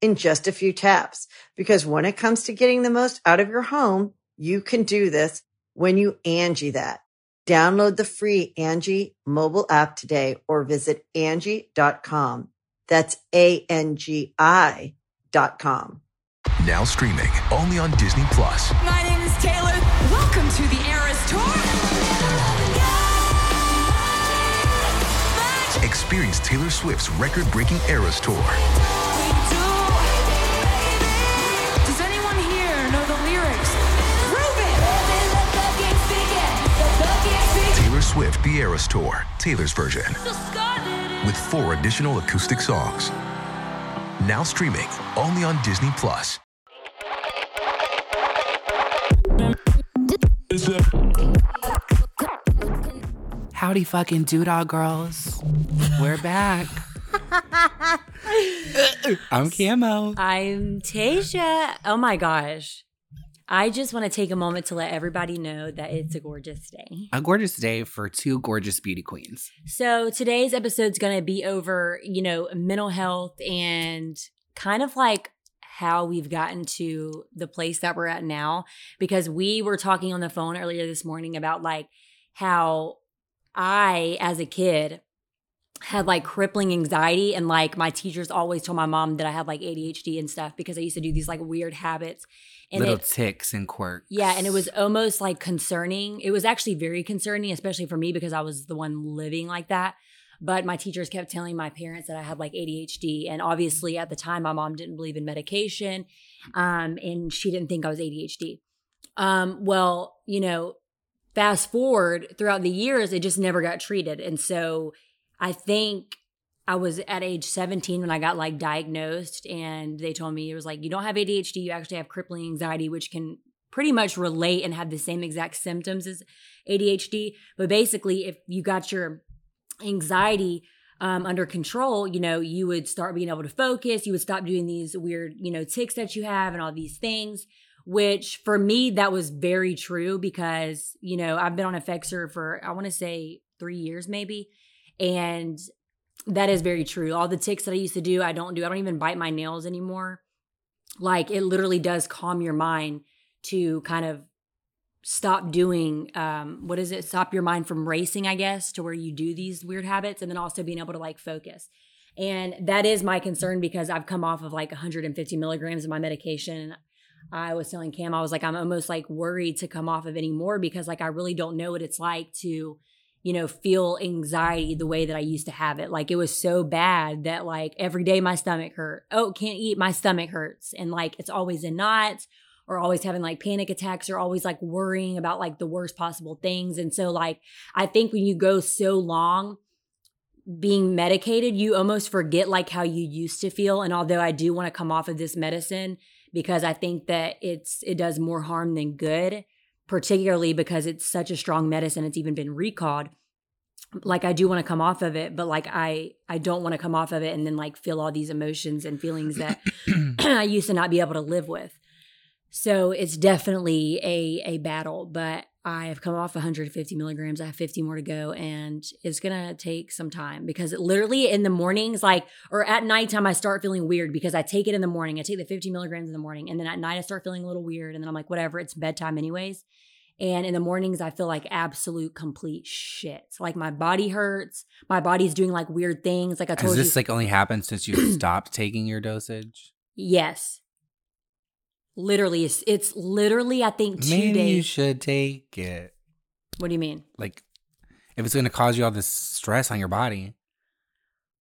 in just a few taps. Because when it comes to getting the most out of your home, you can do this when you Angie that. Download the free Angie mobile app today or visit Angie.com. That's A-N-G-I dot com. Now streaming only on Disney Plus. My name is Taylor. Welcome to the Eras Tour. Experience Taylor Swift's record-breaking Eras Tour. Swift The Eras Tour, Taylor's version, with four additional acoustic songs. Now streaming only on Disney Plus. Howdy fucking doodah girls. We're back. I'm Camo. I'm Tasia. Oh my gosh. I just want to take a moment to let everybody know that it's a gorgeous day. A gorgeous day for two gorgeous beauty queens. So today's episode's going to be over, you know, mental health and kind of like how we've gotten to the place that we're at now because we were talking on the phone earlier this morning about like how I as a kid had like crippling anxiety and like my teachers always told my mom that I had like ADHD and stuff because I used to do these like weird habits and Little it, ticks and quirks. yeah, and it was almost like concerning. It was actually very concerning, especially for me because I was the one living like that. But my teachers kept telling my parents that I had like ADHD. And obviously, at the time, my mom didn't believe in medication um, and she didn't think I was ADHD. Um, well, you know, fast forward throughout the years, it just never got treated. And so I think I was at age 17 when I got like diagnosed, and they told me it was like, you don't have ADHD, you actually have crippling anxiety, which can pretty much relate and have the same exact symptoms as ADHD. But basically, if you got your anxiety um, under control, you know, you would start being able to focus, you would stop doing these weird, you know, ticks that you have and all these things. Which for me, that was very true because, you know, I've been on Effexor for, I want to say three years maybe. And that is very true. All the ticks that I used to do, I don't do. I don't even bite my nails anymore. Like it literally does calm your mind to kind of stop doing um what is it? Stop your mind from racing, I guess, to where you do these weird habits and then also being able to like focus. And that is my concern because I've come off of like 150 milligrams of my medication. I was telling Cam, I was like, I'm almost like worried to come off of any more because like I really don't know what it's like to you know, feel anxiety the way that I used to have it. Like it was so bad that like every day my stomach hurt. Oh, can't eat, my stomach hurts. And like it's always in knots or always having like panic attacks or always like worrying about like the worst possible things. And so like I think when you go so long being medicated, you almost forget like how you used to feel. And although I do want to come off of this medicine because I think that it's it does more harm than good, particularly because it's such a strong medicine it's even been recalled. Like i do want to come off of it but like i i don't want to come off of it and then like feel all these emotions and feelings that i used to not be able to live with. So it's definitely a a battle but i have come off 150 milligrams i have 50 more to go and it's gonna take some time because it literally in the mornings like or at nighttime i start feeling weird because i take it in the morning i take the 50 milligrams in the morning and then at night i start feeling a little weird and then i'm like whatever it's bedtime anyways and in the mornings, I feel like absolute complete shit. Like my body hurts. My body's doing like weird things. Like I told Has this you. like only happened since you stopped taking your dosage? yes. Literally, it's, it's literally I think two Maybe you should take it. what do you mean? Like, if it's gonna cause you all this stress on your body.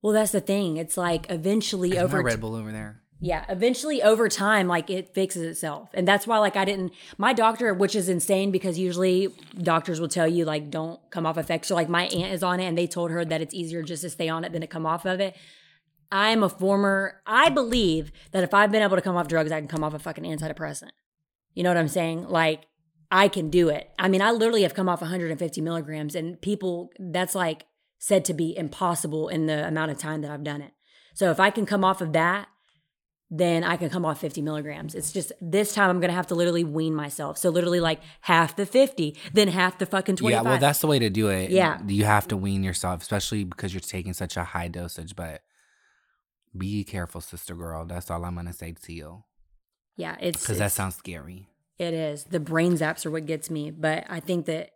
Well, that's the thing. It's like eventually over Red Bull over there. Yeah, eventually over time, like it fixes itself. And that's why, like, I didn't, my doctor, which is insane because usually doctors will tell you, like, don't come off Effexor. So, like, my aunt is on it and they told her that it's easier just to stay on it than to come off of it. I'm a former, I believe that if I've been able to come off drugs, I can come off a fucking antidepressant. You know what I'm saying? Like, I can do it. I mean, I literally have come off 150 milligrams and people, that's like said to be impossible in the amount of time that I've done it. So, if I can come off of that, then I can come off 50 milligrams. It's just this time I'm gonna have to literally wean myself. So literally like half the 50, then half the fucking 25. Yeah, well, that's the way to do it. Yeah. you have to wean yourself, especially because you're taking such a high dosage. But be careful, sister girl. That's all I'm gonna say to you, yeah, it's because that sounds scary. It is. The brain zaps are what gets me. But I think that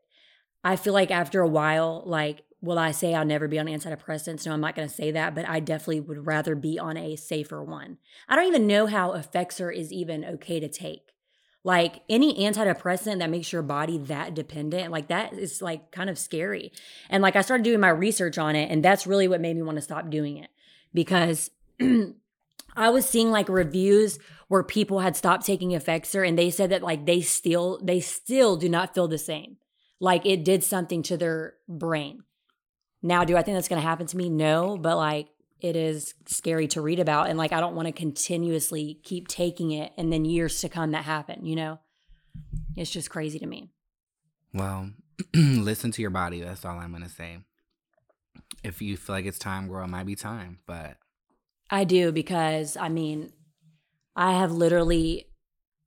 I feel like after a while, like, will I say I'll never be on antidepressants? No, I'm not going to say that, but I definitely would rather be on a safer one. I don't even know how Effexor is even okay to take. Like any antidepressant that makes your body that dependent, like that is like kind of scary. And like I started doing my research on it, and that's really what made me want to stop doing it because I was seeing like reviews where people had stopped taking Effexor and they said that like they still they still do not feel the same. Like it did something to their brain. Now, do I think that's going to happen to me? No, but like it is scary to read about and like I don't want to continuously keep taking it and then years to come that happen, you know? It's just crazy to me. Well, listen to your body. That's all I'm gonna say. If you feel like it's time, girl, it might be time. But I do because I mean, I have literally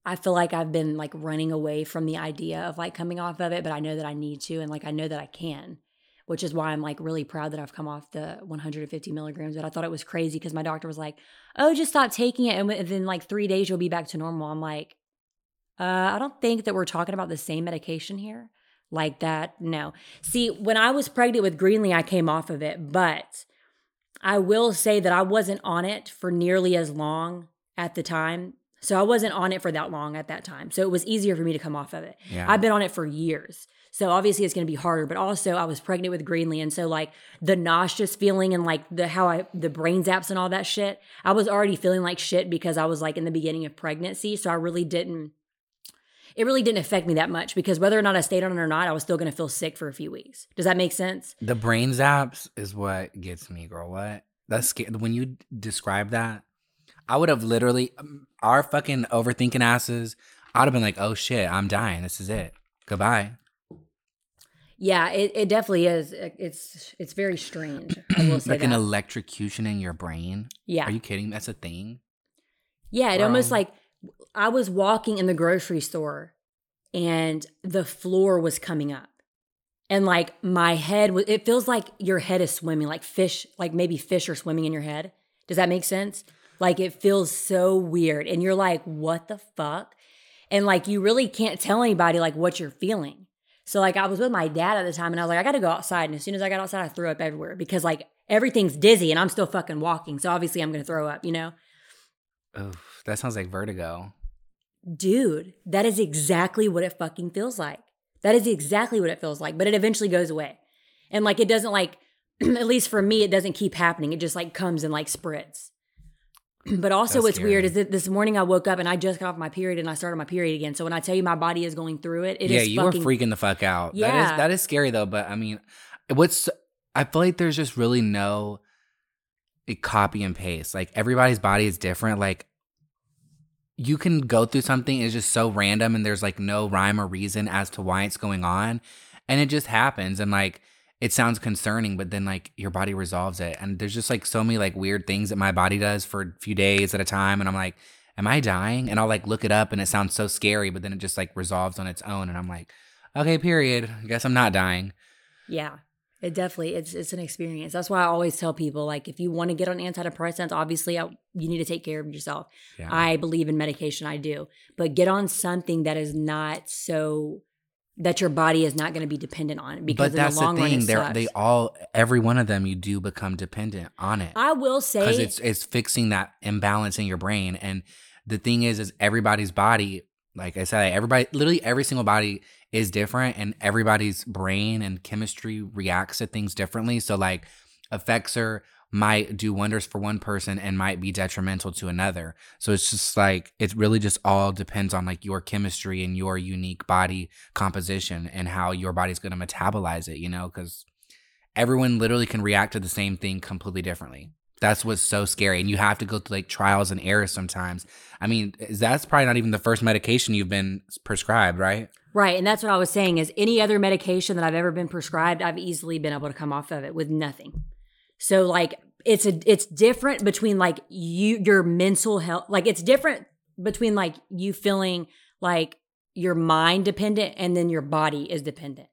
I feel like I've been like running away from the idea of like coming off of it, but I know that I need to and like I know that I can, which is why I'm like really proud that I've come off the 150 milligrams. But I thought it was crazy because my doctor was like, "Oh, just stop taking it, and within like three days you'll be back to normal." I'm like, uh, I don't think that we're talking about the same medication here. Like that, no. See, when I was pregnant with Greenlee, I came off of it, but I will say that I wasn't on it for nearly as long at the time. So I wasn't on it for that long at that time. So it was easier for me to come off of it. yeah, I've been on it for years. So obviously it's going to be harder, but also I was pregnant with Greenlee and so like the nauseous feeling and like the how I the brain zaps and all that shit, I was already feeling like shit because I was like in the beginning of pregnancy, so I really didn't it really didn't affect me that much because whether or not I stayed on it or not, I was still going to feel sick for a few weeks. Does that make sense? the brain zaps is what gets me, girl. What? That's scary. When you describe that, I would have literally um, our fucking overthinking asses. I'd have been like, "Oh shit, I'm dying. This is it. Goodbye." Yeah, it, it definitely is. It- It's it's very strange. I will say like that. an electrocution in your brain. yeah, Are you kidding? That's a thing. yeah. It almost like I was walking in the grocery store, and the floor was coming up, and like my head was. It feels like your head is swimming, like fish, like maybe fish are swimming in your head. Does that make sense? Like it feels so weird, and you're like, "What the fuck?" And like you really can't tell anybody like what you're feeling. So like I was with my dad at the time and I was like, I gotta go outside. And as soon as I got outside, I threw up everywhere because like everything's dizzy and I'm still fucking walking. So obviously I'm gonna throw up, you know? Oof, that sounds like vertigo. Dude, that is exactly what it fucking feels like. That is exactly what it feels like, but it eventually goes away. And like it doesn't like, at least for me, it doesn't keep happening. It just like comes and like spreads. But also, That's what's weird is that this morning I woke up and I just got off my period and I started my period again. So when I tell you my body is going through it, it is yeah, you fucking were freaking the fuck out. Yeah. is that is scary though. But I mean, what's I feel like there's just really no copy and paste. Like everybody's body is different. Like you can go through something it's just so random and there's like no rhyme or reason as to why it's going on, and it just happens and like. It sounds concerning, but then like your body resolves it. And there's just like so many like weird things that my body does for a few days at a time. And I'm like, am I dying? And I'll like look it up and it sounds so scary, but then it just like resolves on its own. And I'm like, okay, period. I guess I'm not dying. Yeah. It definitely it's it's an experience. That's why I always tell people like if you want to get on antidepressants, obviously I, you need to take care of yourself. Yeah. I believe in medication, I do, but get on something that is not so that your body is not going to be dependent on it. because but that's in the long the run thing. sucks. they all every one of them you do become dependent on it. I will say Because it's it's fixing that imbalance in your brain. And the thing is, is everybody's body, like I said, everybody, literally every single body is different and everybody's brain and chemistry reacts to things differently. So like Effexor might do wonders for one person and might be detrimental to another. So it's just like it really just all depends on like your chemistry and your unique body composition and how your body's going to metabolize it, you know, cuz everyone literally can react to the same thing completely differently. That's what's so scary and you have to go through like trials and errors sometimes. I mean, that's probably not even the first medication you've been prescribed, right? Right. And that's what I was saying is any other medication that I've ever been prescribed, I've easily been able to come off of it with nothing. So like it's a it's different between like you your mental health like it's different between like you feeling like your mind dependent and then your body is dependent.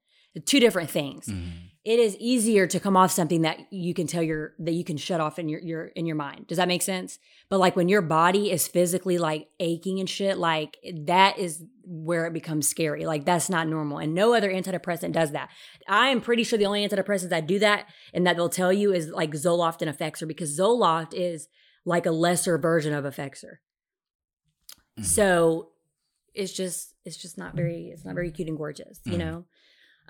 Two different things. Mm-hmm it is easier to come off something that you can tell your that you can shut off in your your in your mind. Does that make sense? But like when your body is physically like aching and shit, like that is where it becomes scary. Like that's not normal. And no other antidepressant does that. I am pretty sure the only antidepressants that do that and that they'll tell you is like Zoloft and Effexor because Zoloft is like a lesser version of Effexor. Mm-hmm. So it's just it's just not very it's not very cute and gorgeous, you mm-hmm. know.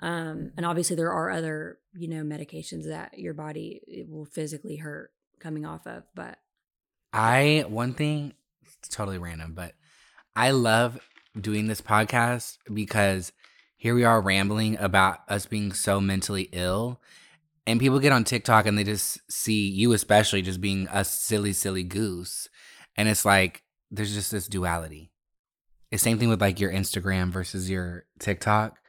Um, and obviously, there are other, you know, medications that your body will physically hurt coming off of. But I, one thing, totally random, but I love doing this podcast because here we are rambling about us being so mentally ill. And people get on TikTok and they just see you, especially, just being a silly, silly goose. And it's like, there's just this duality. It's same thing with like your Instagram versus your TikTok.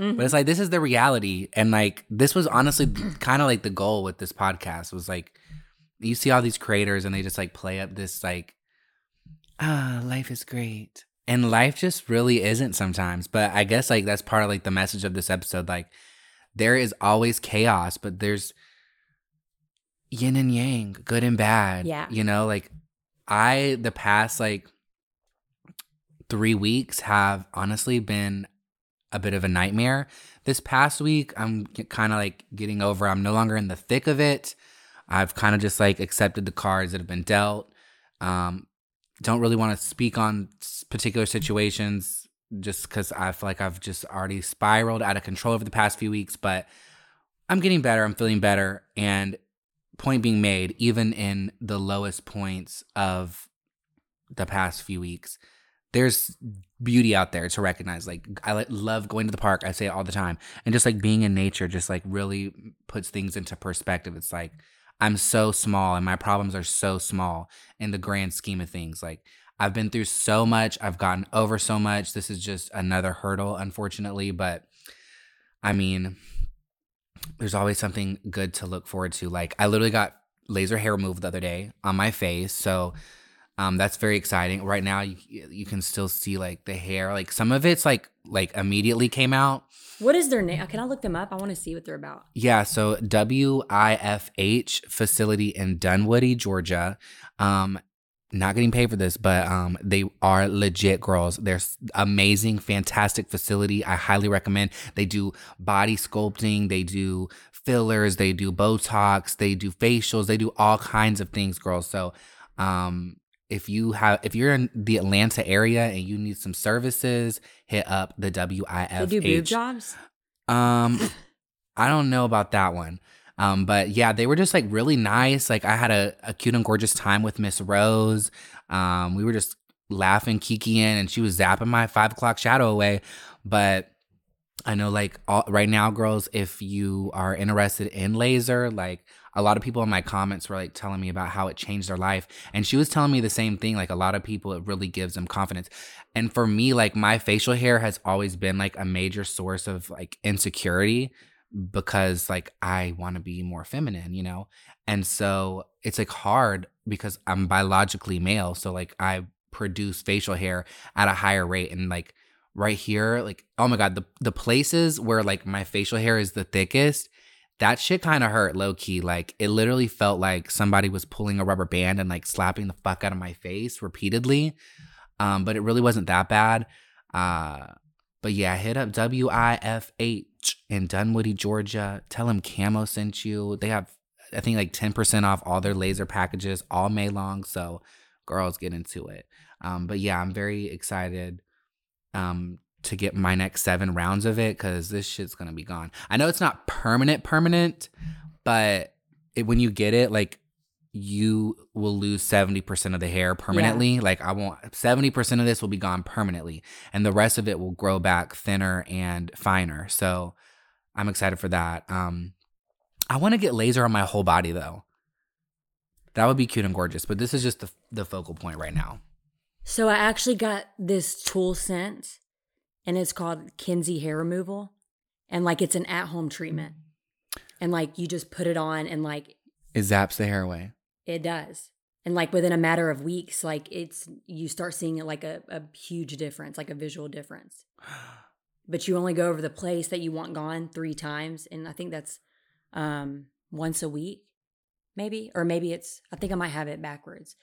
Mm-hmm. But it's like this is the reality, and like this was honestly kind of like the goal with this podcast was like you see all these creators and they just like play up this like ah life is great, and life just really isn't sometimes. But I guess like that's part of like the message of this episode. Like there is always chaos, but there's yin and yang, good and bad. Yeah, you know, like I the past like three weeks have honestly been a bit of a nightmare. This past week, I'm kind of like getting over. I'm no longer in the thick of it. I've kind of just like accepted the cards that have been dealt. Um, don't really want to speak on particular situations just because I feel like I've just already spiraled out of control over the past few weeks, but I'm getting better. I'm feeling better. And point being made, even in the lowest points of the past few weeks, there's beauty out there to recognize. Like I love going to the park. I say it all the time, and just like being in nature, just like really puts things into perspective. It's like I'm so small, and my problems are so small in the grand scheme of things. Like I've been through so much. I've gotten over so much. This is just another hurdle, unfortunately. But I mean, there's always something good to look forward to. Like I literally got laser hair removed the other day on my face, so um, that's very exciting. Right now, you you can still see like the hair. Like some of it's like like immediately came out. What is their name? Can I look them up? I want to see what they're about. Yeah, so WIFH facility in Dunwoody, Georgia. Um, not getting paid for this, but um, they are legit girls. They're amazing, fantastic facility. I highly recommend. They do body sculpting, they do fillers, they do Botox, they do facials, they do all kinds of things, girls. So um if you have if you're in the Atlanta area and you need some services, hit up the WIF. They do boob jobs. Um, I don't know about that one. Um, but yeah, they were just like really nice. Like I had a, a cute and gorgeous time with Miss Rose. Um, we were just laughing, kikiing, and she was zapping my five o'clock shadow away. But I know like all, right now, girls, if you are interested in laser, like a lot of people in my comments were like telling me about how it changed their life. And she was telling me the same thing. Like a lot of people, it really gives them confidence. And for me, like my facial hair has always been like a major source of like insecurity because like I want to be more feminine, you know? And so it's like hard because I'm biologically male. So like I produce facial hair at a higher rate. And like right here, like, oh my God, the, the places where like my facial hair is the thickest, that shit kind of hurt low key. Like it literally felt like somebody was pulling a rubber band and like slapping the fuck out of my face repeatedly. Um, but it really wasn't that bad. Uh, but yeah, hit up WIFH in Dunwoody, Georgia. Tell them Camo sent you. They have, I think, like 10% off all their laser packages all May long. So girls get into it. Um, but yeah, I'm very excited um, to get my next seven rounds of it because this shit's gonna be gone. I know it's not permanent, permanent, but it, when you get it, like you will lose 70% of the hair permanently. Like I won't 70% of this will be gone permanently and the rest of it will grow back thinner and finer. So I'm excited for that. Um I want to get laser on my whole body though. That would be cute and gorgeous, but this is just the the focal point right now. So I actually got this tool sent and it's called Kinsey hair removal. And like it's an at home treatment. And like you just put it on and like It zaps the hair away. it does. And like within a matter of weeks, like it's you start seeing it like a, a huge difference, like a visual difference. But you only go over the place that you want gone three times. And I think that's um once a week, maybe. Or maybe it's I think I might have it backwards.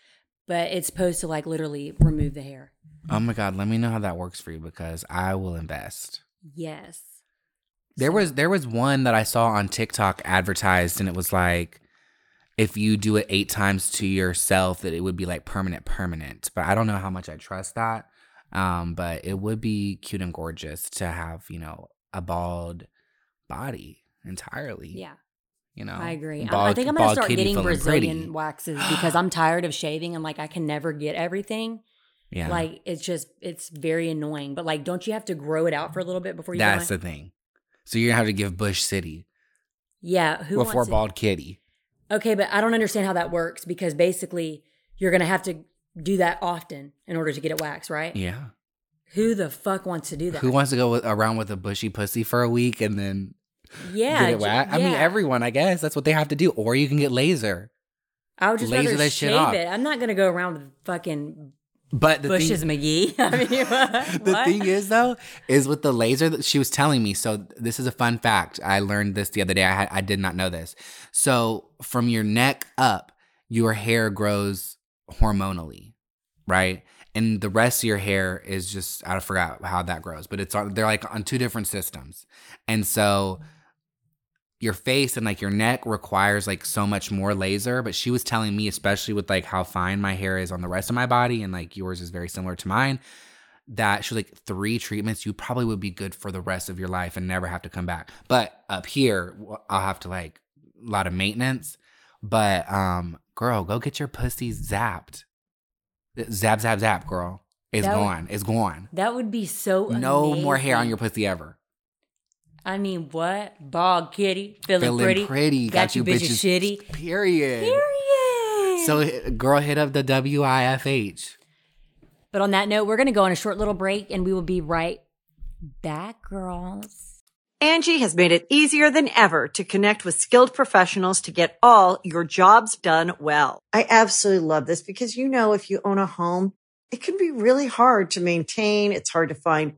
But it's supposed to like literally remove the hair. Oh my god, let me know how that works for you because I will invest. Yes. There was there was one that I saw on TikTok advertised and it was like if you do it 8 times to yourself that it would be like permanent permanent. But I don't know how much I trust that. Um but it would be cute and gorgeous to have, you know, a bald body entirely. Yeah. You know. I agree. I- I think I'm gonna start getting Brazilian pretty. waxes because I'm tired of shaving and like I can never get everything. Yeah. Like it's just it's very annoying. But like, don't you have to grow it out for a little bit before you? That's the thing. So you're gonna have to give Bush City yeah. Who before wants it? bald kitty. Okay, but I don't understand how that works because basically you're gonna have to do that often in order to get it waxed, right? Yeah. Who the fuck wants to do that? Who wants to go with, around with a bushy pussy for a week and then yeah, get it waxed? I mean, everyone, I guess that's what they have to do. Or you can get laser. I would just laser rather that shit shave off. it. I'm not gonna go around with fucking But the bushes, thing, McGee. I mean, the what? thing is though, is with the laser that she was telling me. So this is a fun fact. I learned this the other day. I had, I did not know this. So from your neck up, your hair grows hormonally, right? And the rest of your hair is just I forgot how that grows, but it's on they're like on two different systems. And so your face and like your neck requires like so much more laser but she was telling me especially with like how fine my hair is on the rest of my body and like yours is very similar to mine that she was like three treatments you probably would be good for the rest of your life and never have to come back. But up here I'll have to like a lot of maintenance but um girl go get your pussy zapped. Zap zap zap girl. It's That would- gone. It's gone. That would be so no more hair on your pussy ever I mean, what? Bald kitty, feeling, feeling pretty. pretty, Got, you bitches, shitty. period Period. So, girl, hit up the WIFH. but on that note, we're going to go on a short little break and we will be right back, girls. Angie has made it easier than ever to connect with skilled professionals to get all your jobs done well. I absolutely love this because, you know, if you own a home, it can be really hard to maintain. It's hard to find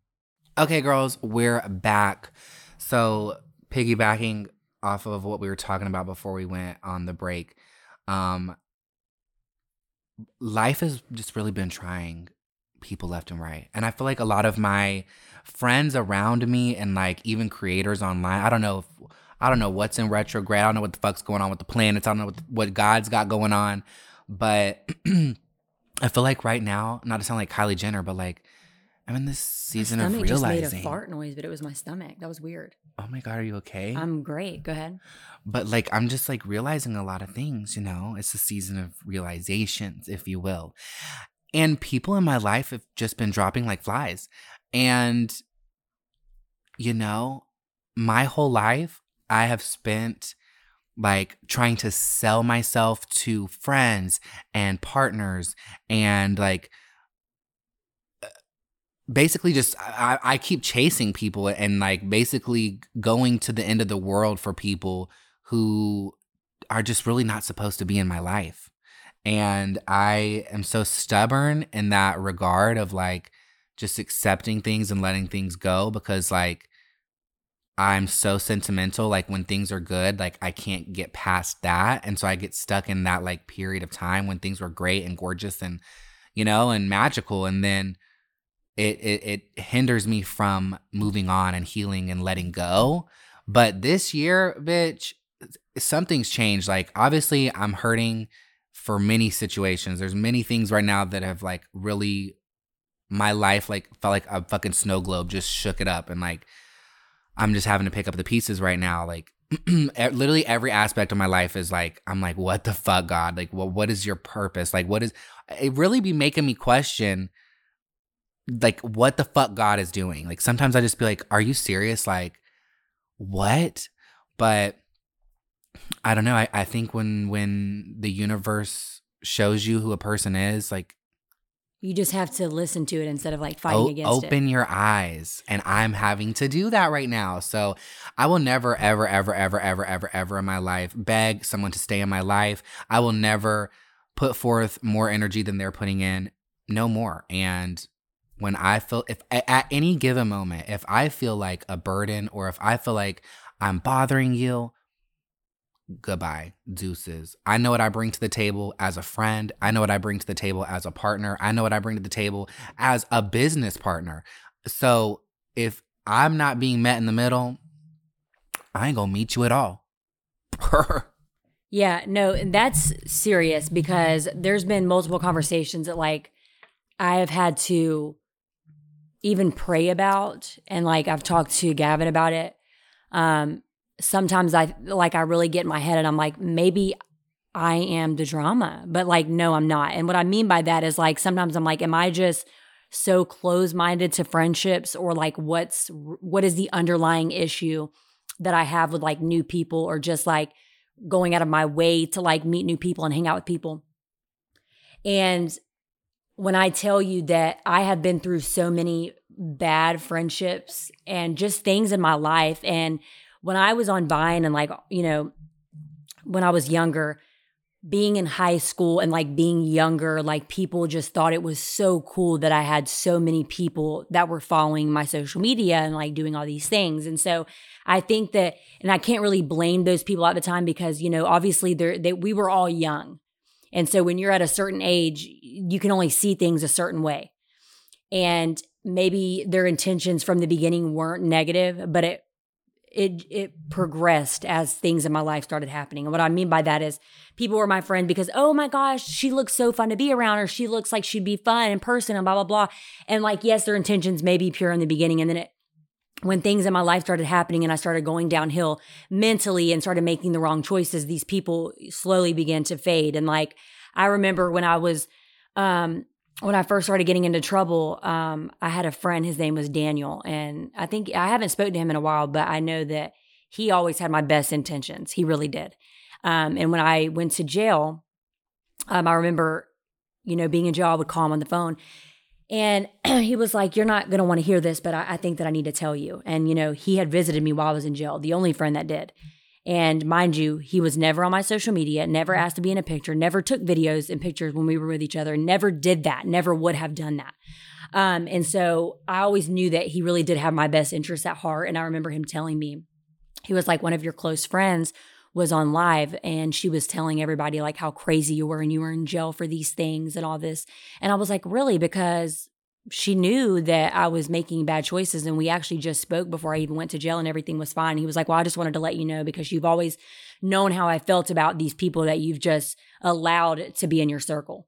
Okay, girls, we're back. So, piggybacking off of what we were talking about before we went on the break, um, life has just really been trying people left and right. And I feel like a lot of my friends around me and like even creators online, I don't know if I don't know what's in retrograde. I don't know what the fuck's going on with the planets. I don't know what, what God's got going on. But I feel like right now, not to sound like Kylie Jenner, but like I'm in this season my of stomach just made a fart noise, but it was my stomach. That was weird. Oh my god, are you okay? I'm great. Go ahead. but like I'm just like realizing a lot of things, you know. It's a season of realizations, if you will. and people in my life have just been dropping like flies. And, you know, my whole life, I have spent like trying to sell myself to friends and partners and like basically just I, I keep chasing people and like basically going to the end of the world for people who are just really not supposed to be in my life and i am so stubborn in that regard of like just accepting things and letting things go because like I'm so sentimental. Like when things are good, like I can't get past that. And so I get stuck in that like period of time when things were great and gorgeous and, you know, and magical. And then it, it, it hinders me from moving on and healing and letting go. But this year, bitch, something's changed. Like obviously I'm hurting for many situations. There's many things right now that have like really my life like felt like a fucking snow globe just shook it up and like I'm just having to pick up the pieces right now. Like literally every aspect of my life is like, I'm like, what the fuck, God? Like, what what is your purpose? Like, what is it really be making me question like what the fuck God is doing? Like sometimes I just be like, are you serious? Like, what? But I don't know. I, I think when when the universe shows you who a person is, like you just have to listen to it instead of like fighting o- against open it. Open your eyes. And I'm having to do that right now. So I will never, ever, ever, ever, ever, ever, ever in my life beg someone to stay in my life. I will never put forth more energy than they're putting in. No more. And when I feel, if at any given moment, if I feel like a burden or if I feel like I'm bothering you, goodbye, deuces. I know what I bring to the table as a friend. I know what I bring to the table as a partner. I know what I bring to the table as a business partner. So if I'm not being met in the middle, I ain't gonna meet you at all. yeah, no, that's serious because there's been multiple conversations that like I have had to even pray about and like I've talked to Gavin about it. Um, sometimes I like I really get in my head and I'm like, maybe I am the drama, but like, no, I'm not. And what I mean by that is like, sometimes I'm like, am I just so close minded to friendships or like what's, what is the underlying issue that I have with like new people or just like going out of my way to like meet new people and hang out with people? And when I tell you that I have been through so many bad friendships and just things in my life and when I was on Vine and like, you know, when I was younger, being in high school and like being younger, like people just thought it was so cool that I had so many people that were following my social media and like doing all these things. And so I think that, and I can't really blame those people at the time because, you know, obviously they're, they, we were all young. And so when you're at a certain age, you can only see things a certain way. And maybe their intentions from the beginning weren't negative, but it it it progressed as things in my life started happening. And what I mean by that is people were my friend because oh my gosh, she looks so fun to be around or she looks like she'd be fun in person and blah blah blah. And like yes, their intentions may be pure in the beginning and then it when things in my life started happening and I started going downhill mentally and started making the wrong choices, these people slowly began to fade. And like I remember when I was um when I first started getting into trouble, um, I had a friend, his name was Daniel. And I think I haven't spoken to him in a while, but I know that he always had my best intentions. He really did. Um, and when I went to jail, um, I remember, you know, being in jail, I would call him on the phone. And he was like, You're not going to want to hear this, but I, I think that I need to tell you. And, you know, he had visited me while I was in jail, the only friend that did. And mind you, he was never on my social media, never asked to be in a picture, never took videos and pictures when we were with each other, never did that, never would have done that. Um, and so I always knew that he really did have my best interests at heart. And I remember him telling me, he was like, one of your close friends was on live and she was telling everybody like how crazy you were and you were in jail for these things and all this. And I was like, really? Because she knew that I was making bad choices. And we actually just spoke before I even went to jail and everything was fine. He was like, Well, I just wanted to let you know because you've always known how I felt about these people that you've just allowed to be in your circle.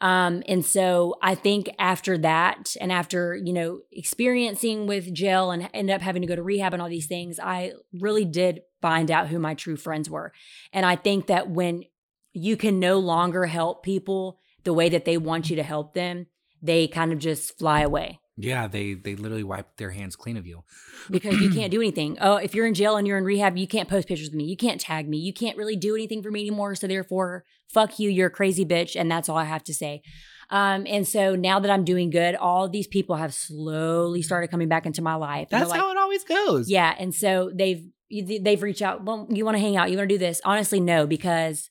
Um, and so I think after that, and after, you know, experiencing with jail and end up having to go to rehab and all these things, I really did find out who my true friends were. And I think that when you can no longer help people the way that they want you to help them, they kind of just fly away Yeah, they they literally wipe their hands clean of you. because you can't do anything. Oh, if you're in jail and you're in rehab, you can't post pictures of me. You can't tag me. You can't really do anything for me anymore. So therefore, fuck you. You're a crazy bitch, and that's all I have to say. Um, and so now that I'm doing good, all these people have slowly started coming back into my life. That's like, how it always goes. yeah, and so they've they've reached out. Well, you want to hang out? You want to do this? Honestly, no, because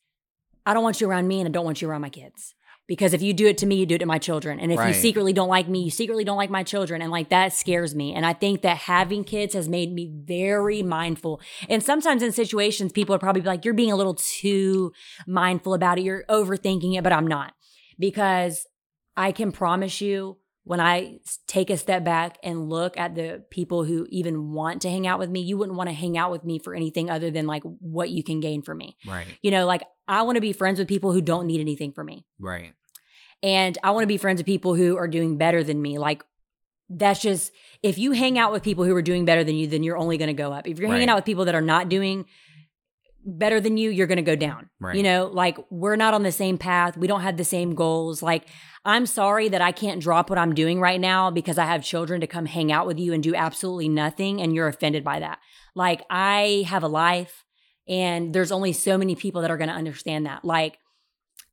I don't want you around me, and I don't want you around my kids. Because if you do it to me, you do it to my children. And if Right. you secretly don't like me, you secretly don't like my children. And like that scares me. And I think that having kids has made me very mindful. And sometimes in situations, people would probably be like, you're being a little too mindful about it. You're overthinking it, but I'm not. Because I can promise you, when I take a step back and look at the people who even want to hang out with me, you wouldn't want to hang out with me for anything other than like what you can gain from me. Right. You know, like I want to be friends with people who don't need anything from me. Right. And I want to be friends with people who are doing better than me. Like that's just if you hang out with people who are doing better than you, then you're only going to go up. If you're hanging Right. out with people that are not doing better than you, you're going to go down. Right. You know, like we're not on the same path. We don't have the same goals. Like I'm sorry that I can't drop what I'm doing right now because I have children to come hang out with you and do absolutely nothing and you're offended by that. Like I have a life and there's only so many people that are going to understand that. Like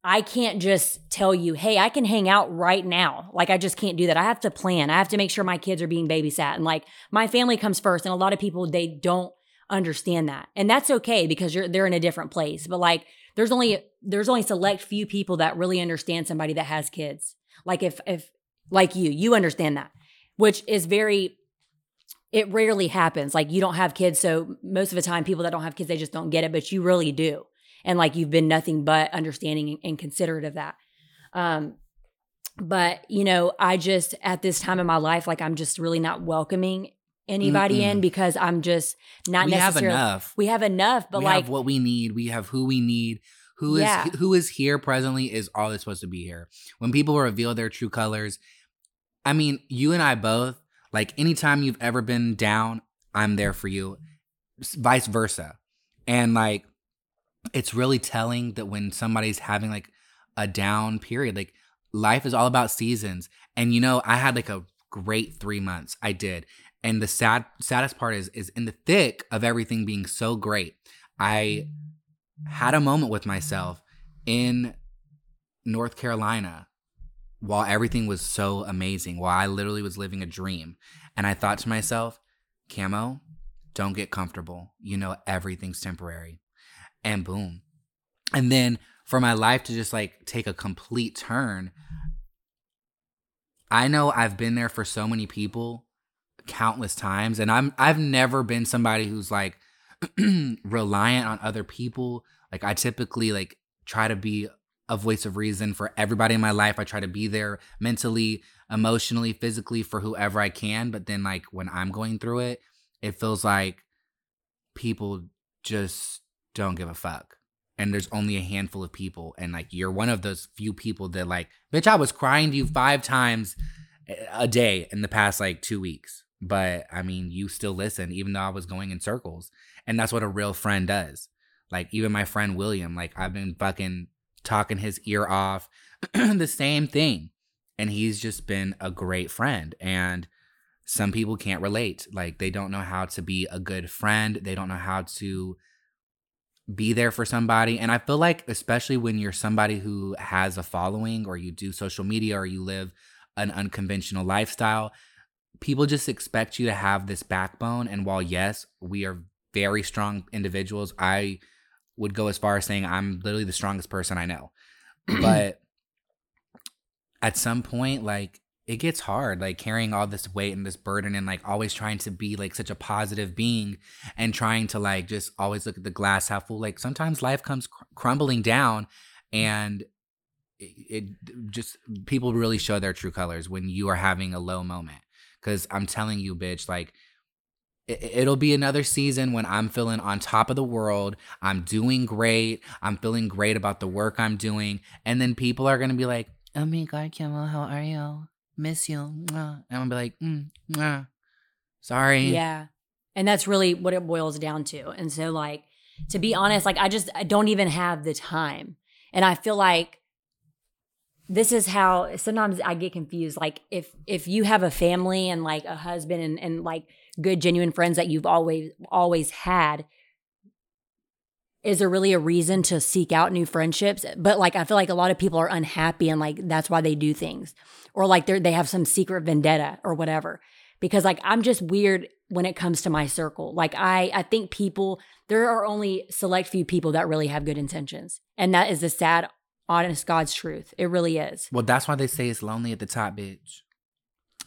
I can't just tell you, hey, I can hang out right now. Like, I just can't do that. I have to plan. I have to make sure my kids are being babysat. And like, my family comes first. And a lot of people, they don't understand that. And that's okay because you're, they're in a different place. But like, there's only, there's only select few people that really understand somebody that has kids. Like, if, if, like you, you understand that, which is very, it rarely happens. Like, you don't have kids. So most of the time, people that don't have kids, they just don't get it, but you really do and like you've been nothing but understanding and considerate of that um but you know i just at this time in my life like i'm just really not welcoming anybody in because i'm just not we have enough. we have enough but we like have what we need. We have who we need. Who is Yeah. who is here presently is all that's supposed to be here. When people reveal their true colors, I mean, you and I both, like anytime you've ever been down, I'm there for you. Vice versa. And like it's really telling that when somebody's having like a down period, like life is all about seasons. And you know, I had like a great 3 months. I did. And the sad saddest part is is in the thick of everything being so great. I had a moment with myself in North Carolina while everything was so amazing, while I literally was living a dream. And I thought to myself, Camo, don't get comfortable. You know, everything's temporary. And boom. And then for my life to just like take a complete turn, I know I've been there for so many people countless times and I'm I've never been somebody who's like reliant on other people. Like I typically like try to be a voice of reason for everybody in my life. I try to be there mentally, emotionally, physically for whoever I can, but then like when I'm going through it, it feels like people just don't give a fuck. And there's only a handful of people and like you're one of those few people that like, bitch, I was crying to you 5 times a day in the past like 2 weeks. But I mean, you still listen even though I was going in circles. And that's what a real friend does. Like even my friend William, like I've been fucking talking his ear off, the same thing. And he's just been a great friend. And some people can't relate. Like they don't know how to be a good friend. They don't know how to be there for somebody. And I feel like, especially when you're somebody who has a following or you do social media or you live an unconventional lifestyle, people just expect you to have this backbone. And while, yes, we are very strong individuals, I would go as far as saying I'm literally the strongest person I know. but at some point, like, it gets hard, like carrying all this weight and this burden and like always trying to be like such a positive being and trying to like just always look at the glass half full. Like sometimes life comes cr- crumbling down and it, it just people really show their true colors when you are having a low moment. Cause I'm telling you, bitch, like it'll be another season when I'm feeling on top of the world. I'm doing great. I'm feeling great about the work I'm doing. And then people are going to be like, oh my God, Kimmel, how are you? Miss you. And I'm going to be like, mm, mwah. sorry. Yeah. And that's really what it boils down to. And so, like, to be honest, like, I just I don't even have the time. And I feel like this is how sometimes I get confused. Like if if you have a family and like a husband and, and like good genuine friends that you've always always had, is there really a reason to seek out new friendships? But like I feel like a lot of people are unhappy and like that's why they do things. Or like they they have some secret vendetta or whatever. Because like I'm just weird when it comes to my circle. Like I I think people there are only select few people that really have good intentions. And that is the sad honest God's truth. It really is. Well, that's why they say it's lonely at the top, bitch.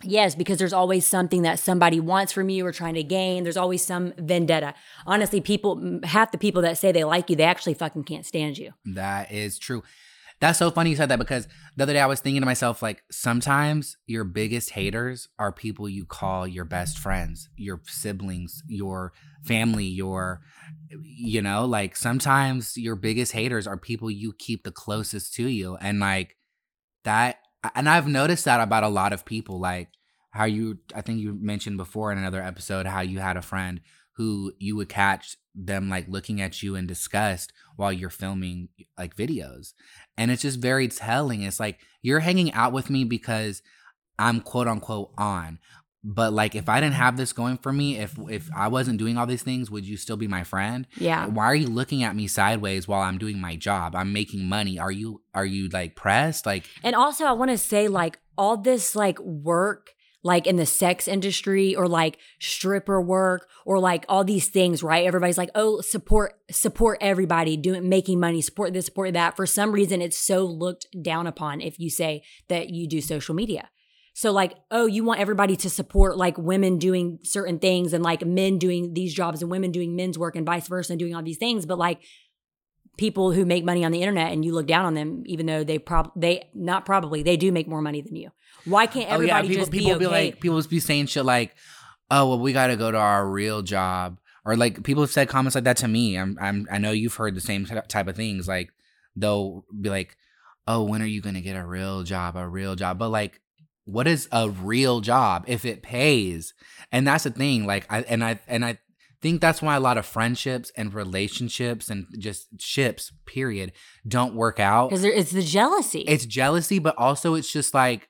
Yes, because there's always something that somebody wants from you or trying to gain. There's always some vendetta. Honestly, people, half the people that say they like you, they actually fucking can't stand you. That is true. That's so funny you said that because the other day I was thinking to myself, like, sometimes your biggest haters are people you call your best friends, your siblings, your family, your, you know, like sometimes your biggest haters are people you keep the closest to you. And like that, and I've noticed that about a lot of people, like how you, I think you mentioned before in another episode how you had a friend who you would catch them like looking at you in disgust while you're filming like videos. And it's just very telling. It's like you're hanging out with me because I'm quote unquote on. But like if I didn't have this going for me, if if I wasn't doing all these things, would you still be my friend? Yeah. Why are you looking at me sideways while I'm doing my job? I'm making money. Are you are you like pressed? Like And also I want to say like all this like work like in the sex industry or like stripper work or like all these things, right? Everybody's like, oh, support, support everybody doing, making money, support this, support that. For some reason, it's so looked down upon if you say that you do social media. So like, oh, you want everybody to support like women doing certain things and like men doing these jobs and women doing men's work and vice versa and doing all these things. But like people who make money on the internet and you look down on them, even though they prob they not probably they do make more money than you. Why can't everybody oh, yeah, people, just people be okay? be like people be saying shit like, "Oh, well, we got to go to our real job," or like people have said comments like that to me. I'm, I'm I know you've heard the same type of things. Like they'll be like, "Oh, when are you gonna get a real job? A real job?" But like, what is a real job if it pays? And that's the thing. Like I and I and I think that's why a lot of friendships and relationships and just ships, period, don't work out. because it's the jealousy. It's jealousy, but also it's just like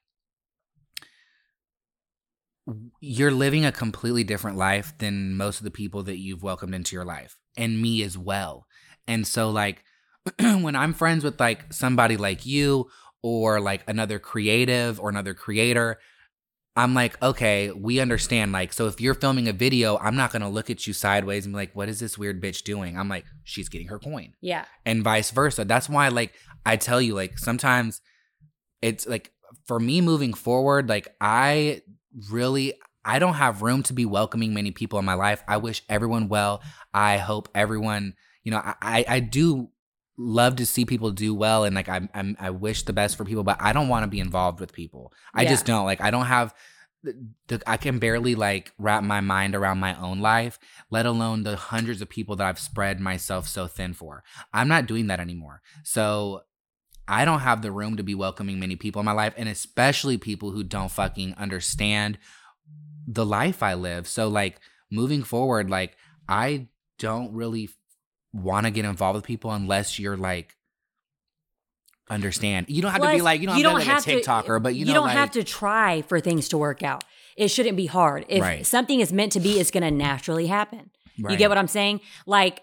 you're living a completely different life than most of the people that you've welcomed into your life, and me as well. And so, like, when I'm friends with like somebody like you or like another creative or another creator, I'm like, okay, we understand. Like, so if you're filming a video, I'm not gonna look at you sideways and be like, what is this weird bitch doing? I'm like, she's getting her coin yeah. and vice versa. That's why, like, I tell you, like, sometimes it's like for me moving forward, like, I really. I don't have room to be welcoming many people in my life. I wish everyone well. I hope everyone, you know, I, I, I do love to see people do well and like I, I'm, I wish the best for people, but I don't want to be involved with people. I Yeah. just don't like, I don't have the, the, I can barely like wrap my mind around my own life, let alone the hundreds of people that I've spread myself so thin for. I'm not doing that anymore. So I don't have the room to be welcoming many people in my life, and especially people who don't fucking understand the life I live. So like moving forward, like I don't really want to get involved with people unless you're like understand. You don't have to be like you don't have to be like a to- TikToker, but you, know don't like, have to try for things to work out. It shouldn't be hard. If Right. something is meant to be, it's going to naturally happen. You get what I'm saying? Like,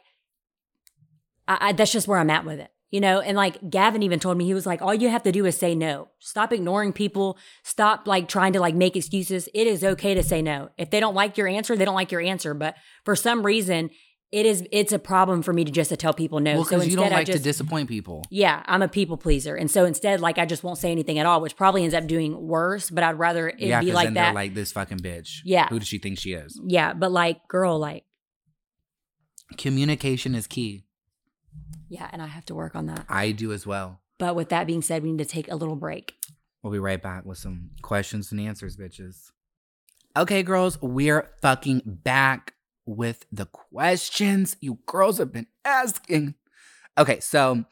I, I, that's just where I'm at with it. You know, and like Gavin even told me, he was like, all you have to do is say no. Stop ignoring people. Stop like trying to like make excuses. It is okay to say no. If they don't like your answer, they don't like your answer. But for some reason, it is it's a problem for me to just to tell people no. Well, so because you don't I like just to disappoint people. yeah, I'm a people pleaser, and so instead, like I just won't say anything at all, which probably ends up doing worse. But I'd rather it yeah, be like then that. like this fucking bitch. Yeah. Who does she think she is? yeah, but like, girl, like, Communication is key. yeah, and I have to work on that. I do as well. But with that being said, we need to take a little break. We'll be right back with some questions and answers, bitches. Okay, girls, we're fucking back with the questions you girls have been asking. Okay, so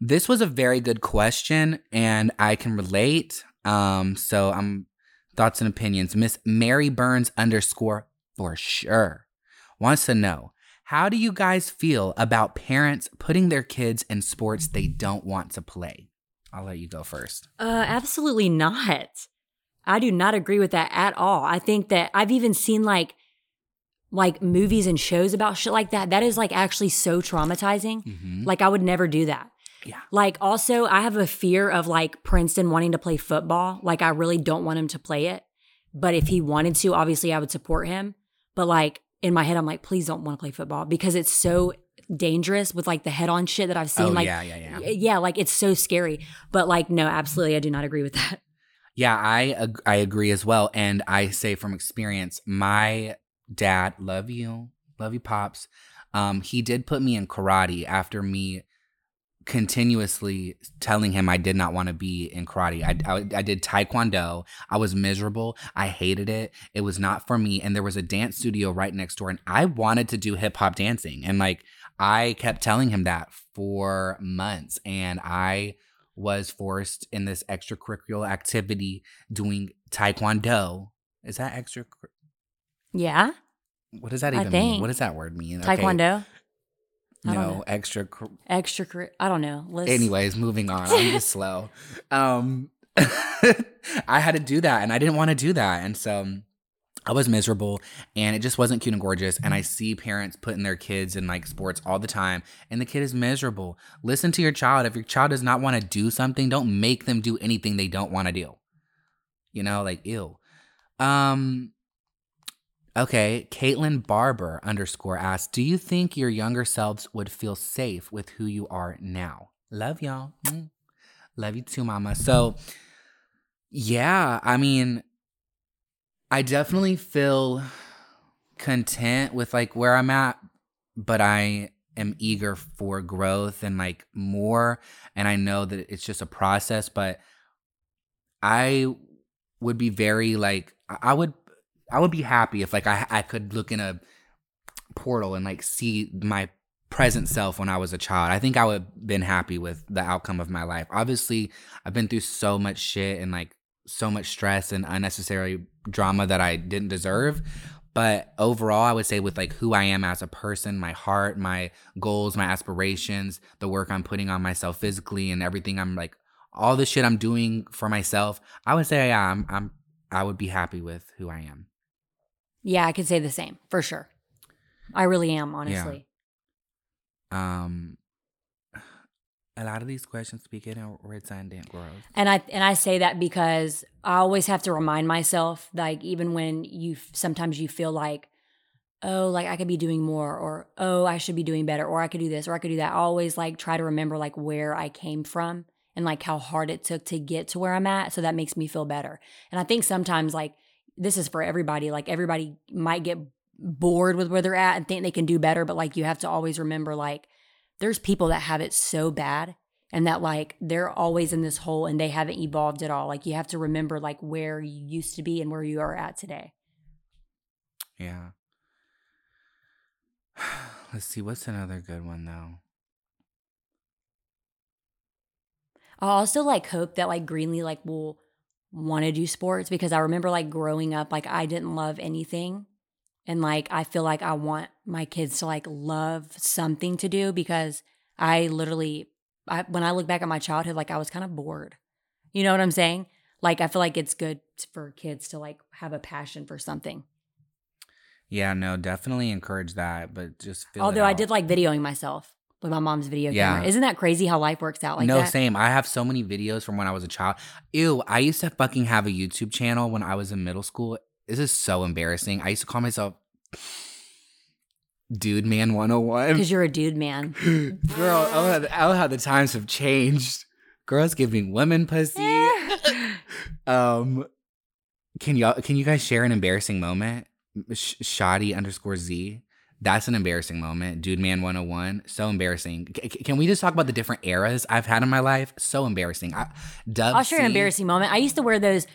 this was a very good question and I can relate. Um, so I'm thoughts and opinions. Miss Mary Burns underscore for sure wants to know how do you guys feel about parents putting their kids in sports they don't want to play? I'll let you go first. Uh, absolutely not. I do not agree with that at all. I think that I've even seen like like movies and shows about shit like that. That is like actually so traumatizing. Mhm. Like I would never do that. Yeah. Like also I have a fear of like Princeton wanting to play football. Like I really don't want him to play it. But if he wanted to, obviously I would support him. But like in my head, I'm like, please don't want to play football because it's so dangerous with like the head on shit that I've seen. Oh, like yeah, yeah, yeah. yeah, like it's so scary. But like, no, absolutely I do not agree with that. Yeah, I ag- I agree as well, and I say from experience, my dad, love you, love you, pops. Um, he did put me in karate after me continuously telling him I did not want to be in karate. I, I I did taekwondo. I was miserable. I hated it. It was not for me. And there was a dance studio right next door, and I wanted to do hip hop dancing, and like I kept telling him that for months, and I was forced in this extracurricular activity doing taekwondo. Is that extra? Yeah. What does that even mean? What does that word mean? Taekwondo. Don't No, extra. Extra I don't know. Let's, Anyways, moving on. I'm just slow. Um, I had to do that, and I didn't want to do that, and so I was miserable, and it just wasn't cute and gorgeous. And I see parents putting their kids in like sports all the time, and the kid is miserable. Listen to your child. If your child does not want to do something, don't make them do anything they don't want to do. You know, like ew. Um. Okay, Caitlin Barber underscore asks, "Do you think your younger selves would feel safe with who you are now?" Love y'all. Mm. Love you too, mama. So, yeah, I mean, I definitely feel content with like where I'm at, but I am eager for growth and like more. And I know that it's just a process, but I would be very like, I I would, I would be happy if like I, I could look in a portal and like see my present self when I was a child. I think I would have been happy with the outcome of my life. Obviously, I've been through so much shit and like so much stress and unnecessary drama that I didn't deserve. But overall, I would say with like who I am as a person, my heart, my goals, my aspirations, the work I'm putting on myself physically and everything I'm like all the shit I'm doing for myself, I would say yeah, I'm I'm I would be happy with who I am. Yeah, I could say the same for sure. I really am, honestly. Yeah. Um a lot of these questions begin in red sign dent growth. And I and I say that because I always have to remind myself, like even when you sometimes you feel like, oh, like I could be doing more, or oh, I should be doing better, or I could do this, or I could do that. I always like try to remember like where I came from and like how hard it took to get to where I'm at. So that makes me feel better. And I think sometimes like this is for everybody. Like everybody might get bored with where they're at and think they can do better, but like you have to always remember like there's people that have it so bad and that like they're always in this hole and they haven't evolved at all. Like you have to remember like where you used to be and where you are at today. Yeah. Let's see, what's another good one though? I also like hope that like Greenlee like will want to do sports because I remember like growing up like I didn't love anything and like I feel like I want my kids to like love something to do because I literally I when I look back at my childhood like I was kind of bored. You know what I'm saying? Like I feel like it's good for kids to like have a passion for something. Yeah, no, definitely encourage that, but just Although I did like videoing myself with my mom's video Yeah. camera. Isn't that crazy how life works out like no, that? same. I have so many videos from when I was a child. Ew, I used to fucking have a YouTube channel when I was in middle school. This is so embarrassing. I used to call myself Dude Man 101. Because you're a dude man. Girl, oh, how the- oh, how the times have changed. Girls giving women pussy. um, can y'all can you guys share an embarrassing moment? Sh- shoddy underscore Z. That's an embarrassing moment. Dude Man 101. So embarrassing. C- can we just talk about the different eras I've had in my life? So embarrassing. I, Dub I'll share an embarrassing moment. I used to wear those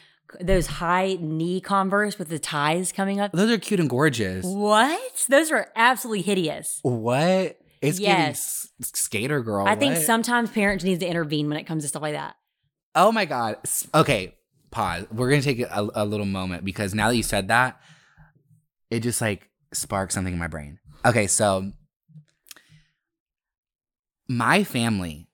those high knee Converse with the ties coming up. Those are cute and gorgeous. What? Those are absolutely hideous. What? It's Yes. s- skater girl. I think sometimes parents need to intervene when it comes to stuff like that. Oh my god. Okay, pause. We're gonna take a, a little moment because now that you said that, it just like sparked something in my brain. Okay, so my family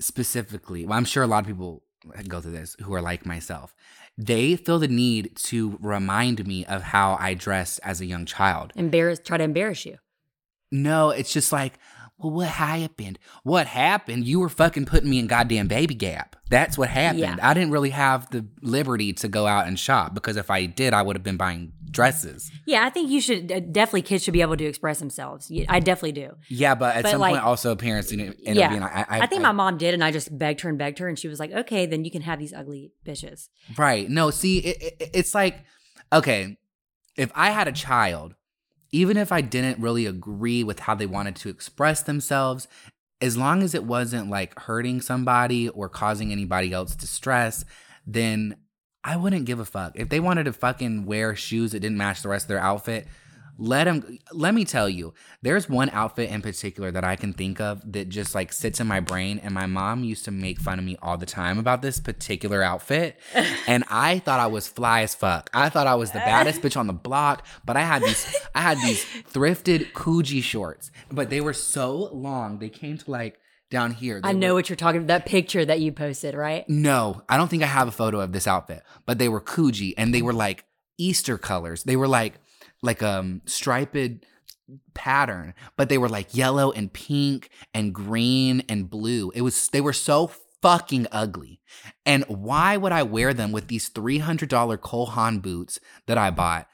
specifically, well, I'm sure a lot of people go through this who are like myself. They feel the need to remind me of how I dressed as a young child. Embarrass, try to embarrass you. No, it's just like, well, what happened? What happened? You were fucking putting me in goddamn baby gap. That's what happened. Yeah. I didn't really have the liberty to go out and shop because if I did, I would have been buying dresses. Yeah, I think you should uh, definitely kids should be able to express themselves. I definitely do. Yeah, but at But, some like- point, also parents end up yeah, being like, I, I, think my mom did, and I just begged her and begged her, and she was like, "Okay, then you can have these ugly bitches." Right. No, see, it, it, it's like, okay, if I had a child, even if I didn't really agree with how they wanted to express themselves, as long as it wasn't like hurting somebody or causing anybody else distress, then I wouldn't give a fuck. If they wanted to fucking wear shoes that didn't match the rest of their outfit, let them. Let me tell you, there's one outfit in particular that I can think of that just like sits in my brain. And my mom used to make fun of me all the time about this particular outfit. and I thought I was fly as fuck. I thought I was the baddest bitch on the block. But I had these, I had these thrifted Coogi shorts, but they were so long. They came to like down here. I know were- what you're talking about. That picture that you posted, right? no, I don't think I have a photo of this outfit, but they were Coogi and they were like Easter colors. They were like like um striped pattern, but they were like yellow and pink and green and blue. It was they were so fucking ugly. And why would I wear them with these $300 Cole Haan boots that I bought?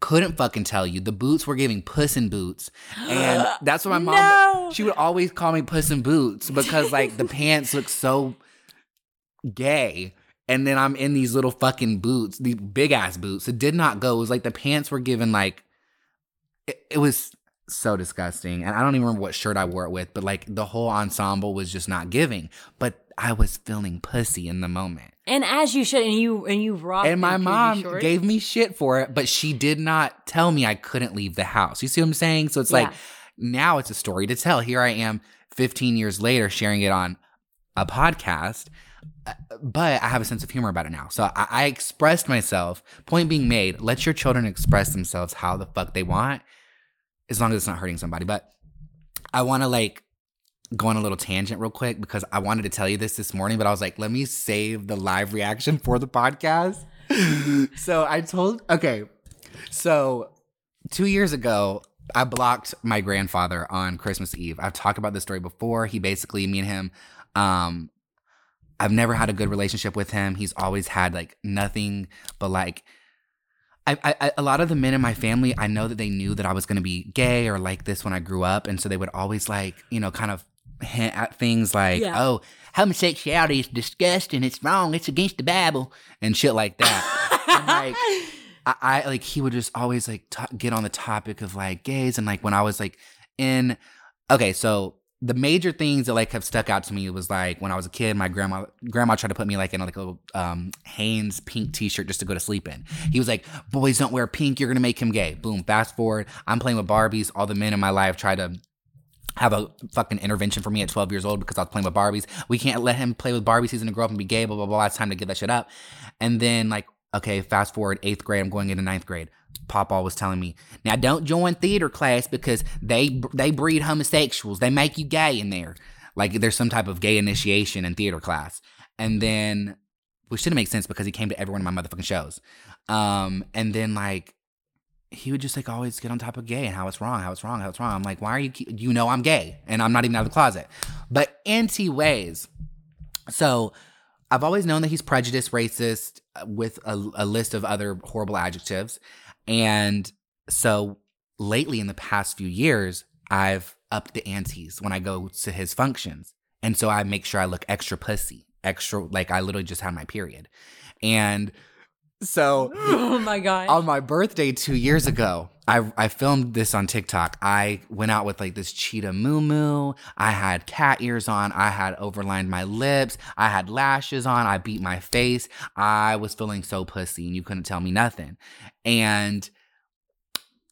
Couldn't fucking tell you. The boots were giving puss in boots. And that's what my mom No. she would always call me puss in boots because like the pants look so gay. And then I'm in these little fucking boots, these big ass boots. It did not go. It was like the pants were given like it, it was so disgusting. And I don't even remember what shirt I wore it with, but like the whole ensemble was just not giving. But I was feeling pussy in the moment. And as you should, and you and you rocked. And my mom shorts. gave me shit for it, but she did not tell me I couldn't leave the house. You see what I'm saying? So it's like now it's a story to tell. Here I am 15 years later sharing it on a podcast, but I have a sense of humor about it now. So I, I expressed myself. Point being made, let your children express themselves how the fuck they want, as long as it's not hurting somebody. But I want to like go on a little tangent real quick because I wanted to tell you this this morning, but I was like, let me save the live reaction for the podcast. so I told, okay, so two years ago, I blocked my grandfather on Christmas Eve. I've talked about this story before. He basically, me and him, um, I've never had a good relationship with him. He's always had like nothing but like I, I, a lot of the men in my family, I know that they knew that I was going to be gay or like this when I grew up, and so they would always like, you know, kind of hint at things like, Yeah. "Oh, homosexuality is disgusting. It's wrong. It's against the Bible," and shit like that. Like, I, I like he would just always like ta get on the topic of like gays, and like when I was like in, okay, so the major things that like have stuck out to me was like when I was a kid, my grandma grandma tried to put me like in like a little um Hanes pink t-shirt just to go to sleep in. He was like, "Boys don't wear pink, you're gonna make him gay." Boom. Fast forward, I'm playing with Barbies. All the men in my life try to have a fucking intervention for me at 12 years old because I was playing with Barbies. We can't let him play with Barbies. He's gonna grow up and be gay. Blah blah blah. It's time to give that shit up. And then like, okay, fast forward eighth grade. I'm going into ninth grade. Papa was telling me, now don't join theater class because they they breed homosexuals. They make you gay in there. Like there's some type of gay initiation in theater class. And then, which didn't make sense because he came to every one of my motherfucking shows. Um, and then like he would just like always get on top of gay and how it's wrong, how it's wrong, how it's wrong. I'm like, why are you? You know I'm gay and I'm not even out of the closet. But anti ways. So I've always known that he's prejudiced, racist, uh, with a, a list of other horrible adjectives. And so lately, in the past few years, I've upped the antes when I go to his functions. And so I make sure I look extra pussy, extra, like I literally just had my period. And so oh my god. on my birthday two years ago, I I filmed this on TikTok. I went out with like this cheetah moo moo. I had cat ears on. I had overlined my lips. I had lashes on. I beat my face. I was feeling so pussy, and you couldn't tell me nothing. And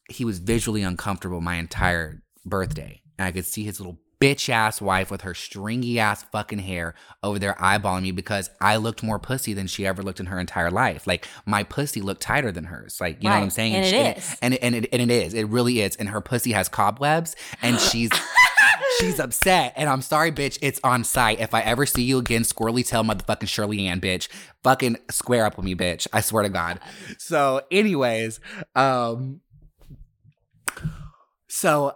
he was visually uncomfortable my entire birthday, and I could see his little bitch ass wife with her stringy ass fucking hair over there eyeballing me because I looked more pussy than she ever looked in her entire life. Like my pussy looked tighter than hers. Like you know what I'm Right. saying? And it she- is. And it, and it and it is. It really is. And her pussy has cobwebs, and she's She's upset, and I'm sorry, bitch. It's on site. If I ever see you again, squirrely tail motherfucking Shirley Ann, bitch. Fucking square up with me, bitch. I swear to God. So, anyways, um, so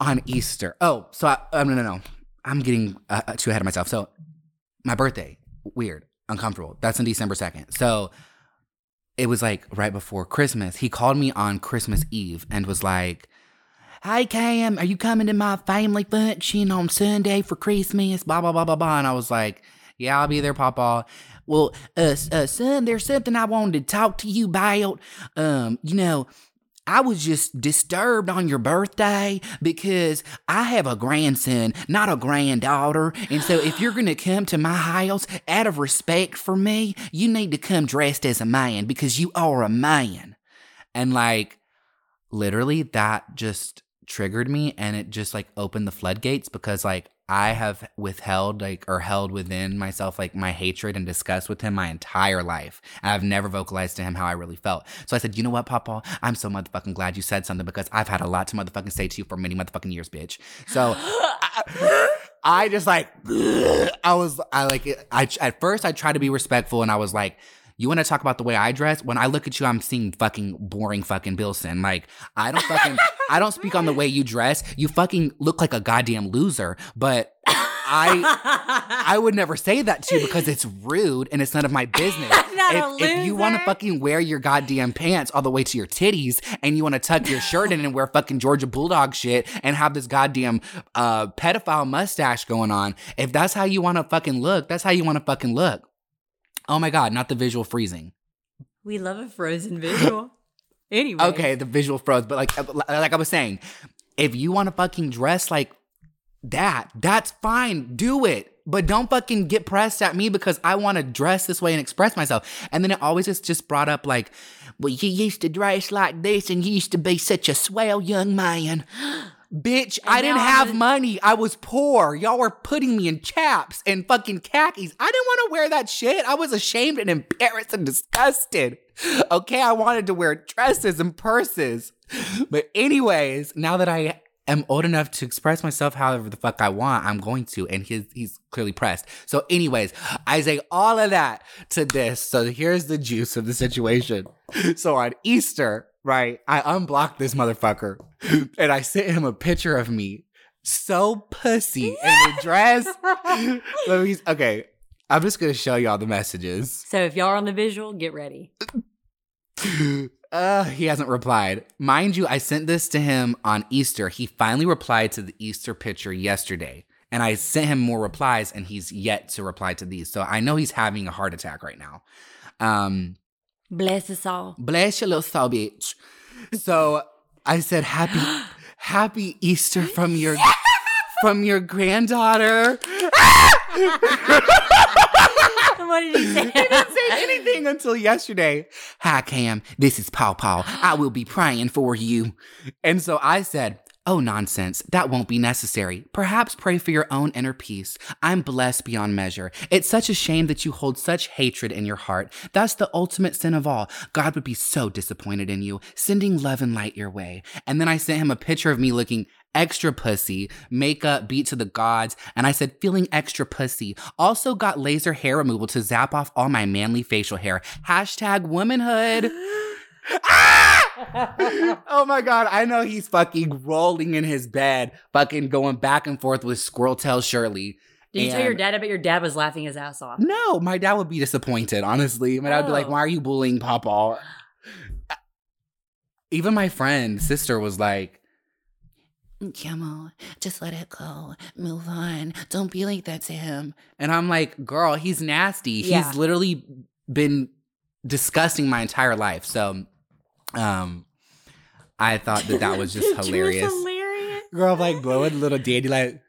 on Easter. Oh, so I, um, no, no, no. I'm getting uh, uh, too ahead of myself. So, my birthday, weird, uncomfortable. That's on December 2nd. So, it was like right before Christmas. He called me on Christmas Eve and was like, Hey Cam, are you coming to my family function on Sunday for Christmas? Blah blah blah blah blah. And I was like, Yeah, I'll be there, Papa. Well, uh, uh son, there's something I wanted to talk to you about. Um, you know, I was just disturbed on your birthday because I have a grandson, not a granddaughter. And so if you're going to come to my house out of respect for me, you need to come dressed as a man because you are a man. And like, literally, that just triggered me and it just like opened the floodgates because like I have withheld like or held within myself like my hatred and disgust with him my entire life. And I've never vocalized to him how I really felt. So I said, you know what, Papa? I'm so motherfucking glad you said something because I've had a lot to motherfucking say to you for many motherfucking years, bitch. So I, I just like I was I like I at first I tried to be respectful and I was like you want to talk about the way I dress? When I look at you, I'm seeing fucking boring fucking Bilson. Like, I don't fucking, I don't speak on the way you dress. You fucking look like a goddamn loser. But I, I would never say that to you because it's rude and it's none of my business. If, if you want to fucking wear your goddamn pants all the way to your titties and you want to tuck your shirt in and wear fucking Georgia Bulldog shit and have this goddamn uh, pedophile mustache going on, if that's how you want to fucking look, that's how you want to fucking look. Oh my God, not the visual freezing. We love a frozen visual. Anyway. Okay, the visual froze, but like uh, like I was saying, if you want to fucking dress like that, that's fine. Do it. But don't fucking get pressed at me because I want to dress this way and express myself. And then it always is just brought up like, well, you used to dress like this and you used to be such a swell young man. Bitch, I didn't I'm have a- money. I was poor. Y'all were putting me in chaps and fucking khakis. I didn't want to wear that shit. I was ashamed and embarrassed and disgusted. Okay, I wanted to wear dresses and purses. But, anyways, now that I am old enough to express myself however the fuck I want, I'm going to. And he's, he's clearly pressed. So, anyways, I say all of that to this. So, here's the juice of the situation. So, on Easter, right, I unblocked this motherfucker and I sent him a picture of me so pussy in a dress. Let me, okay, I'm just gonna show y'all the messages. So if y'all are on the visual, get ready. Uh, he hasn't replied. Mind you, I sent this to him on Easter. He finally replied to the Easter picture yesterday. And I sent him more replies, and he's yet to reply to these. So I know he's having a heart attack right now. Um, Bless us all. bless your little soul, bitch. So I said, "Happy, happy Easter from your from your granddaughter." what did he say? He didn't say anything until yesterday. Hi, Cam. This is Paw Paw. I will be praying for you. And so I said, Oh, nonsense. That won't be necessary. Perhaps pray for your own inner peace. I'm blessed beyond measure. It's such a shame that you hold such hatred in your heart. That's the ultimate sin of all. God would be so disappointed in you, sending love and light your way. And then I sent him a picture of me looking extra pussy, makeup beat to the gods, and I said feeling extra pussy. Also got laser hair removal to zap off all my manly facial hair. Hashtag womanhood. Ah! oh my god, I know he's fucking rolling in his bed, fucking going back and forth with Squirrel Tail Shirley. Did you tell your dad? I bet your dad was laughing his ass off. No, my dad would be disappointed, honestly. My dad would be like, Oh. why are you bullying Papa? Even my friend, sister, was like, Come on, just let it go. Move on. Don't be like that to him. And I'm like, girl, he's nasty. Yeah. He's literally been disgusting my entire life. So, um, I thought that that was just Picture hilarious. hilarious. Girl, like blowing little dandy, like,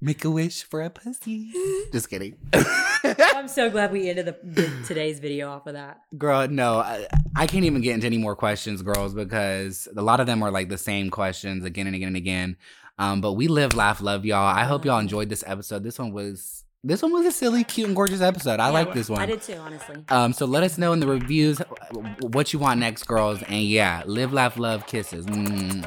make a wish for a pussy. Just kidding. I'm so glad we ended the, the, today's video off of that. Girl, no, I, I can't even get into any more questions, girls, because a lot of them are like the same questions again and again and again. Um, but we live, laugh, love y'all. I hope y'all enjoyed this episode. This one was this one was a silly, cute, and gorgeous episode. I yeah, like this one. I did too, honestly. Um, so let us know in the reviews what you want next, girls. And yeah, live, laugh, love, kisses. Mm.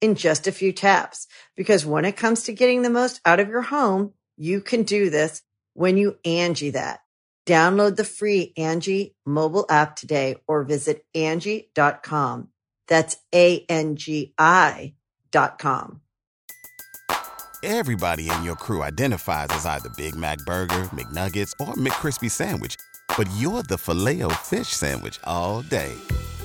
in just a few taps. Because when it comes to getting the most out of your home, you can do this when you Angi that. Download the free Angi mobile app today or visit Angi.com. That's A-N-G-I dot com. Everybody in your crew identifies as either Big Mac Burger, McNuggets, or McCrispy Sandwich. But you're the filet fish Sandwich all day